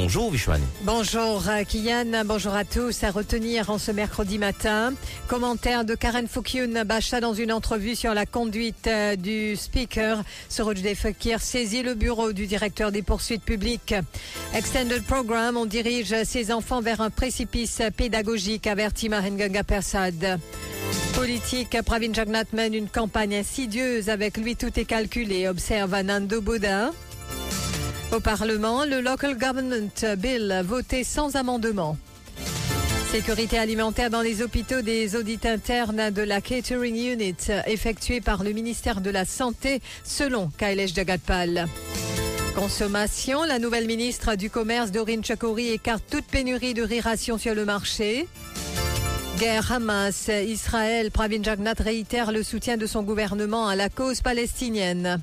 Bonjour Vishwani. Bonjour euh, Kian, bonjour à tous. À retenir en ce mercredi matin, commentaire de Karen Foukyun Bacha dans une entrevue sur la conduite euh, du speaker. Sorojde Fakir saisit le bureau du directeur des poursuites publiques. Extended Program, on dirige ses enfants vers un précipice pédagogique, avertit Mahenganga Persad. Politique, Pravin Jagnat mène une campagne insidieuse. Avec lui, tout est calculé, observe Anando Boudin. Au Parlement, le Local Government Bill voté sans amendement. Sécurité alimentaire dans les hôpitaux des audits internes de la Catering Unit effectués par le ministère de la Santé selon Kailesh Jagatpal. Consommation, la nouvelle ministre du Commerce Dorine Chakouri écarte toute pénurie de riz sur le marché. Guerre Hamas, Israël, Pravin Jagnat réitère le soutien de son gouvernement à la cause palestinienne.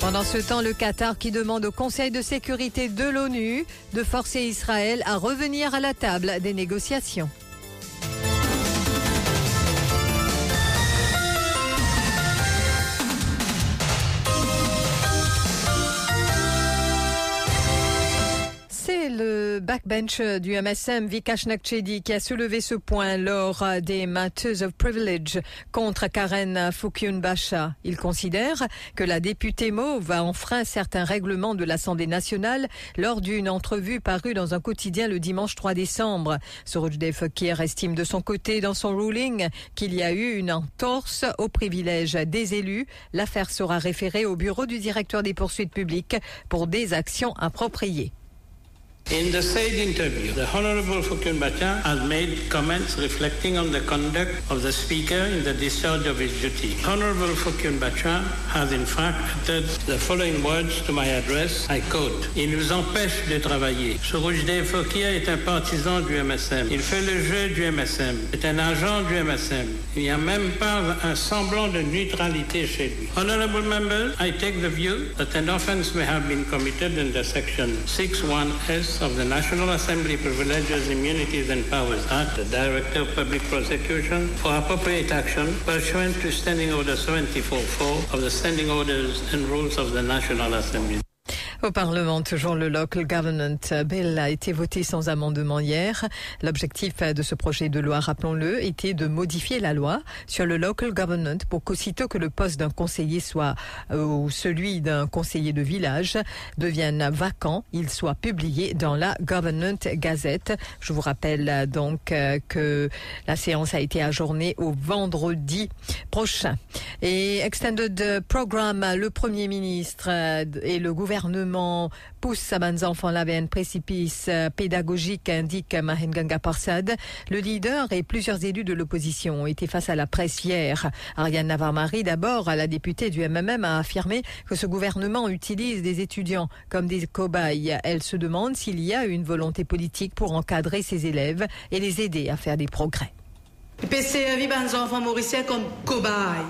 Pendant ce temps, le Qatar qui demande au Conseil de sécurité de l'ONU de forcer Israël à revenir à la table des négociations. Le backbench du MSM Vikash Nakchedi qui a soulevé ce point lors des Matters of Privilege contre Karen Fukyun Bacha. Il considère que la députée Mauve a enfreint certains règlements de l'Assemblée nationale lors d'une entrevue parue dans un quotidien le dimanche 3 décembre. Sorojdev Fakir estime de son côté dans son ruling qu'il y a eu une entorse aux privilèges des élus. L'affaire sera référée au bureau du directeur des poursuites publiques pour des actions appropriées. In the said interview, the Honorable Fukyun Bacha has made comments reflecting on the conduct of the Speaker in the discharge of his duty. Honorable Fukyun Bacha has in fact uttered the following words to my address. I quote, Il nous empêche de travailler. Ce Sourujdev Fokia est un partisan du MSM. Il fait le jeu du MSM. C'est un agent du MSM. Il n'y a même pas un semblant de neutralité chez lui. Honorable members, I take the view that an offense may have been committed under section 61S of the National Assembly Privileges, Immunities and Powers Act, the Director of Public Prosecution, for appropriate action pursuant to Standing Order 74.4 of the Standing Orders and Rules of the National Assembly. Au Parlement, toujours le Local Government Bill a été voté sans amendement hier. L'objectif de ce projet de loi, rappelons-le, était de modifier la loi sur le Local Government pour qu'aussitôt que le poste d'un conseiller soit euh, ou celui d'un conseiller de village devienne vacant, il soit publié dans la Government Gazette. Je vous rappelle euh, donc euh, que la séance a été ajournée au vendredi prochain. Et Extended Program, le Premier ministre et le gouvernement pousse à bans enfants là vers un précipice pédagogique, indique Mahenganga Parsad. Le leader et plusieurs élus de l'opposition ont été face à la presse hier. Ariane Navarmari, d'abord, la députée du MMM, a affirmé que ce gouvernement utilise des étudiants comme des cobayes. Elle se demande s'il y a une volonté politique pour encadrer ses élèves et les aider à faire des progrès. PC mauriciens comme cobayes.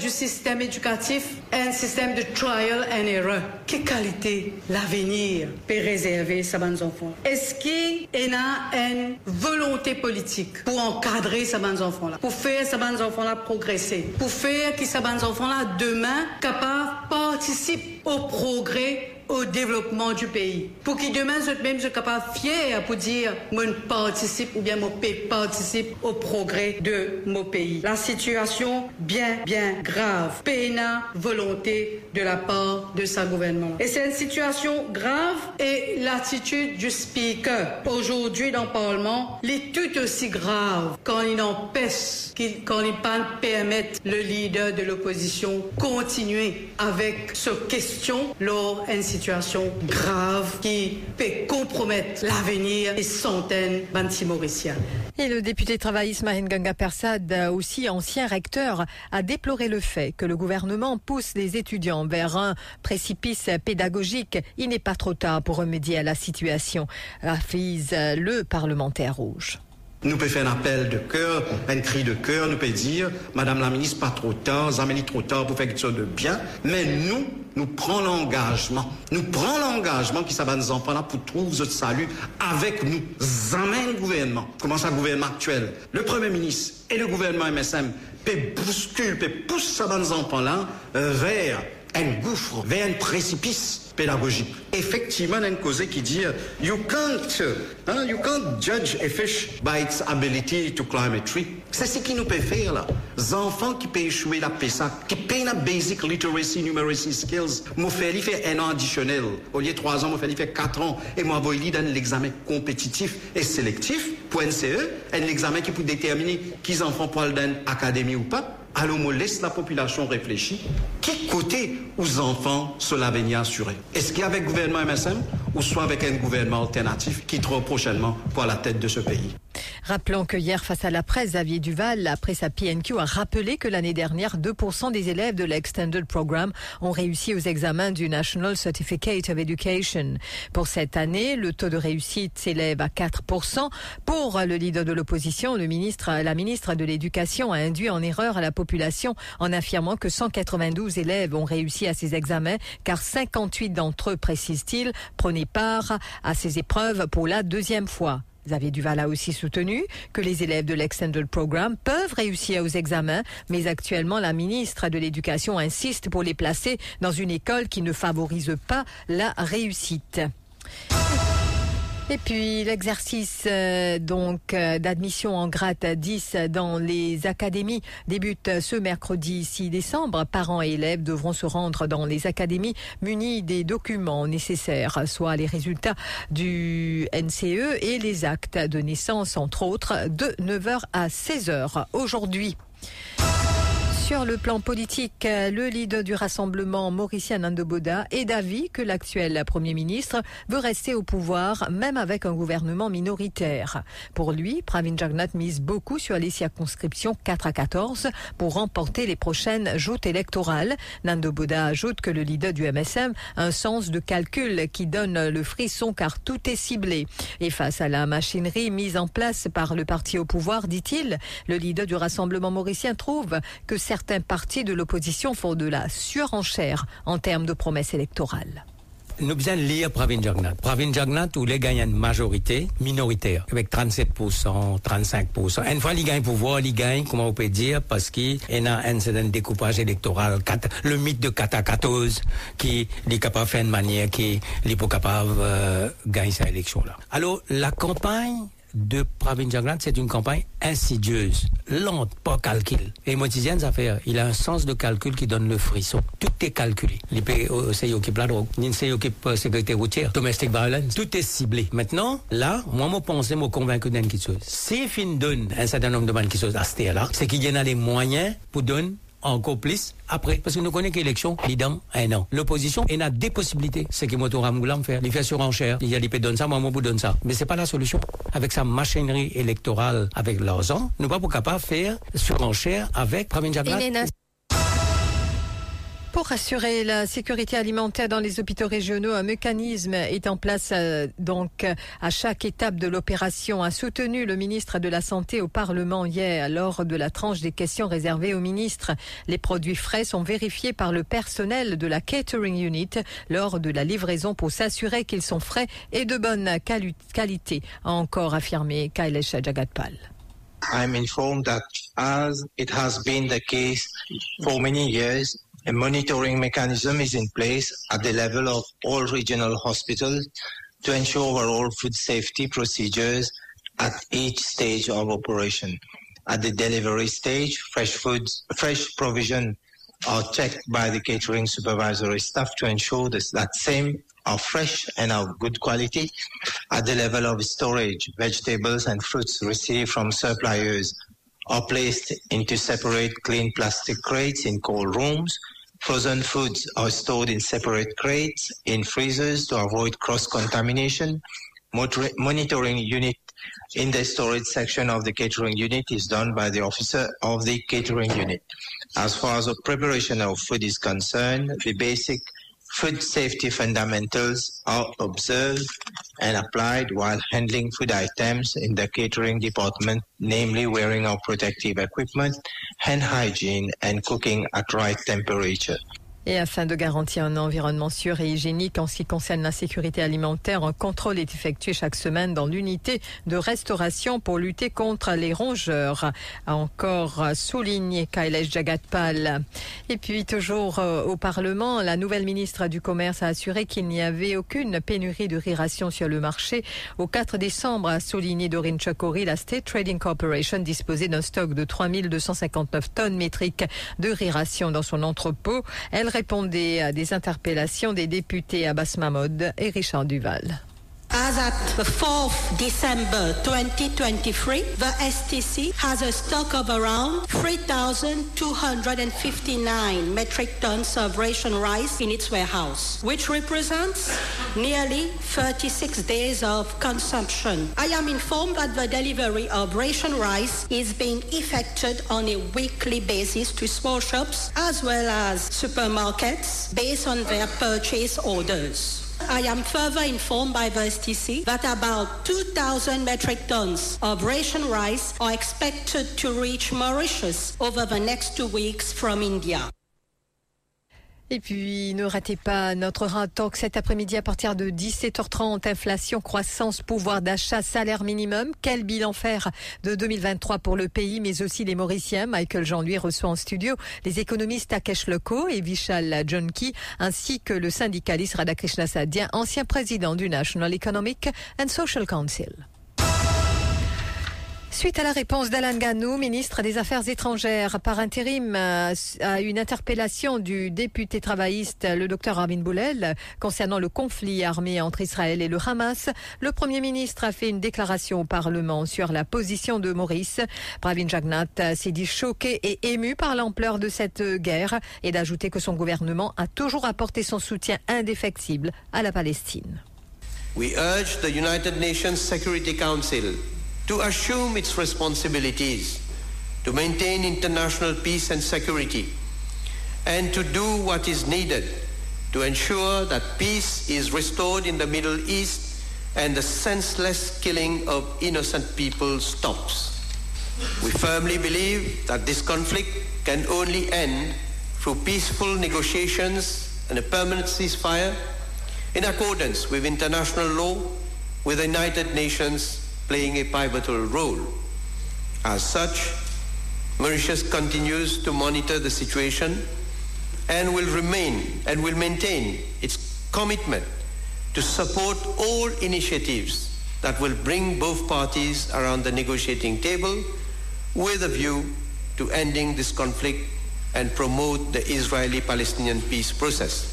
Du système éducatif, un système de trial and error. Quelle qualité l'avenir peut réserver à nos enfants Est-ce qu'il y a une volonté politique pour encadrer ces enfants-là, pour faire ces enfants-là progresser, pour faire que ces enfants-là demain capables participer au progrès au développement du pays. Pour qu'ils demain, même soient capables fiers pour dire, moi participe ou bien mon pays participe au progrès de mon pays. La situation bien, bien grave. Péna volonté de la part de sa gouvernement. Et c'est une situation grave et l'attitude du speaker aujourd'hui dans le Parlement est tout aussi grave quand il empêche, quand il pas permettre le leader de l'opposition continuer avec ce question lors situation grave qui peut compromettre l'avenir des centaines d'anti-mauriciens. Et le député travailliste Mahenganga Persad, aussi ancien recteur, a déploré le fait que le gouvernement pousse les étudiants vers un précipice pédagogique. Il n'est pas trop tard pour remédier à la situation, affise le parlementaire rouge. Nous pouvons faire un appel de cœur, un cri de cœur, nous pouvons dire, Madame la ministre, pas trop tard, Zamélie trop tard pour faire quelque chose de bien, mais nous, nous prenons l'engagement, nous prenons l'engagement qui s'abat nos enfants pour trouver ce salut avec nous, jamais le gouvernement, comment ça, le gouvernement actuel, le Premier ministre et le gouvernement MSM, peut bousculer, peut pousser nos enfants là vers un gouffre, vers un précipice pédagogique. Effectivement, il y a une cause qui dit you can't, hein, you can't judge a fish by its ability to climb a tree. C'est ce qui nous peut faire là. Enfants qui peuvent échouer la PESA, qui payent la basic literacy numeracy skills, m'ont fait faire un an additionnel. Au lieu de trois ans, m'ont fait faire quatre ans. Et moi, vais dans l'examen compétitif et sélectif pour NCE, un examen qui peut déterminer qui enfants pour aller dans l'académie ou pas. Alors, on laisse la population réfléchir. Qui côté aux enfants cela venir assurer? Est-ce qu'il y a avec le gouvernement MSM ou soit avec un gouvernement alternatif qui trop prochainement pour la tête de ce pays? Rappelons que hier, face à la presse, Xavier Duval, après sa PNQ, a rappelé que l'année dernière, 2% des élèves de l'Extended Program ont réussi aux examens du National Certificate of Education. Pour cette année, le taux de réussite s'élève à 4%. Pour le leader de l'opposition, le ministre, la ministre de l'Éducation a induit en erreur la population en affirmant que 192 élèves ont réussi à ces examens, car 58 d'entre eux, précise-t-il, prenaient part à ces épreuves pour la deuxième fois. Xavier Duval a aussi soutenu que les élèves de l'Extended Program peuvent réussir aux examens, mais actuellement la ministre de l'Éducation insiste pour les placer dans une école qui ne favorise pas la réussite. Et puis l'exercice euh, donc euh, d'admission en grade 10 dans les académies débute ce mercredi 6 décembre. Parents et élèves devront se rendre dans les académies munis des documents nécessaires, soit les résultats du NCE et les actes de naissance entre autres de 9h à 16h aujourd'hui. Sur le plan politique, le leader du rassemblement Mauricien Nandoboda est d'avis que l'actuel Premier ministre veut rester au pouvoir même avec un gouvernement minoritaire. Pour lui, Pravin Jagnat mise beaucoup sur les circonscriptions 4 à 14 pour remporter les prochaines joutes électorales. Nandoboda ajoute que le leader du MSM a un sens de calcul qui donne le frisson car tout est ciblé. Et face à la machinerie mise en place par le parti au pouvoir, dit-il, le leader du rassemblement mauricien trouve que certains certains partis de l'opposition font de la surenchère en termes de promesses électorales. Nous besoin lire Pravin Jagnat. Pravin Jagnat, où les gagne une majorité minoritaire, avec 37%, 35%. Une fois qu'il gagne pouvoir, il gagne, comment on peut dire, parce qu'il y a un certain découpage électoral, le mythe de 4 à 14, qui est capable de faire de manière qui est pas capable de euh, gagner cette élection-là. Alors, la campagne de Pravin Jagland, c'est une campagne insidieuse, lente, pas calcul. Et Motizian, ça fait, il a un sens de calcul qui donne le frisson. Tout est calculé. Il s'occupe la drogue, la sécurité routière, domestic violence, tout est ciblé. Maintenant, là, moi, je pense, je convaincu d'une chose. Si fin donne un certain nombre de sont à ce là, c'est qu'il y en a les moyens pour donner encore plus après. Parce que nous connaissons l'élection, il dans un an. L'opposition, elle a des possibilités. C'est que moi, Ramoulam faire. Il fait surenchère. Il y a des donne ça, moi, moi, donne ça. Mais c'est pas la solution. Avec sa machinerie électorale, avec l'argent, nous ne pas capables de faire surenchère avec Jaglat. Pour assurer la sécurité alimentaire dans les hôpitaux régionaux, un mécanisme est en place euh, donc à chaque étape de l'opération. A soutenu le ministre de la Santé au Parlement hier lors de la tranche des questions réservées au ministre. Les produits frais sont vérifiés par le personnel de la catering unit lors de la livraison pour s'assurer qu'ils sont frais et de bonne qualité, a encore affirmé Kailesh Jagatpal. I'm informed that as it has been the case for many years, A monitoring mechanism is in place at the level of all regional hospitals to ensure overall food safety procedures at each stage of operation. At the delivery stage, fresh foods, fresh provision are checked by the catering supervisory staff to ensure that same are fresh and of good quality. At the level of storage, vegetables and fruits received from suppliers are placed into separate clean plastic crates in cold rooms Frozen foods are stored in separate crates in freezers to avoid cross-contamination. Monitoring unit in the storage section of the catering unit is done by the officer of the catering unit. As far as the preparation of food is concerned, the basic Food safety fundamentals are observed and applied while handling food items in the catering department, namely wearing of protective equipment, hand hygiene, and cooking at right temperature. Et afin de garantir un environnement sûr et hygiénique en ce qui concerne la sécurité alimentaire, un contrôle est effectué chaque semaine dans l'unité de restauration pour lutter contre les rongeurs, a encore souligné Kailesh Jagatpal. Et puis toujours euh, au Parlement, la nouvelle ministre du Commerce a assuré qu'il n'y avait aucune pénurie de riration sur le marché. Au 4 décembre, a souligné Doreen Chakori, la State Trading Corporation disposait d'un stock de 3259 tonnes métriques de riration dans son entrepôt. Elle répondait à des interpellations des députés Abbas Mahmoud et Richard Duval. As at the 4th December 2023, the STC has a stock of around 3,259 metric tons of ration rice in its warehouse, which represents nearly 36 days of consumption. I am informed that the delivery of ration rice is being effected on a weekly basis to small shops as well as supermarkets based on their purchase orders. I am further informed by the STC that about 2,000 metric tons of ration rice are expected to reach Mauritius over the next two weeks from India. Et puis, ne ratez pas notre talk cet après-midi à partir de 17h30. Inflation, croissance, pouvoir d'achat, salaire minimum. Quel bilan faire de 2023 pour le pays, mais aussi les Mauriciens? Michael Jean lui reçoit en studio les économistes Takesh Loko et Vishal Jonki, ainsi que le syndicaliste Radhakrishna Sadhya, ancien président du National Economic and Social Council. Suite à la réponse d'Alan Ganou, ministre des Affaires étrangères, par intérim euh, à une interpellation du député travailliste, le docteur Armin Boulel, concernant le conflit armé entre Israël et le Hamas, le Premier ministre a fait une déclaration au Parlement sur la position de Maurice. Pravin Jagnat s'est dit choqué et ému par l'ampleur de cette guerre et d'ajouter que son gouvernement a toujours apporté son soutien indéfectible à la Palestine. To assume its responsibilities to maintain international peace and security and to do what is needed to ensure that peace is restored in the Middle East and the senseless killing of innocent people stops. We firmly believe that this conflict can only end through peaceful negotiations and a permanent ceasefire in accordance with international law, with the United Nations playing a pivotal role. As such, Mauritius continues to monitor the situation and will remain and will maintain its commitment to support all initiatives that will bring both parties around the negotiating table with a view to ending this conflict and promote the Israeli-Palestinian peace process.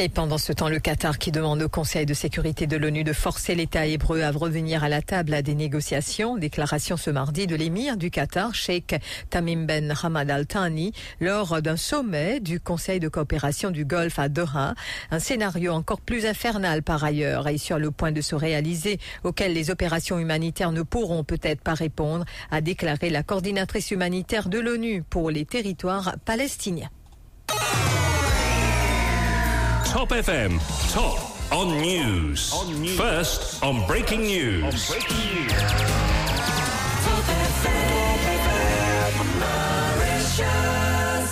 Et pendant ce temps, le Qatar qui demande au Conseil de sécurité de l'ONU de forcer l'État hébreu à revenir à la table à des négociations. Déclaration ce mardi de l'émir du Qatar, Sheikh Tamim Ben Hamad Al Thani, lors d'un sommet du Conseil de coopération du Golfe à Doha. Un scénario encore plus infernal par ailleurs et sur le point de se réaliser, auquel les opérations humanitaires ne pourront peut-être pas répondre, a déclaré la coordinatrice humanitaire de l'ONU pour les territoires palestiniens. Top FM. Top on news. First on breaking news. On breaking news.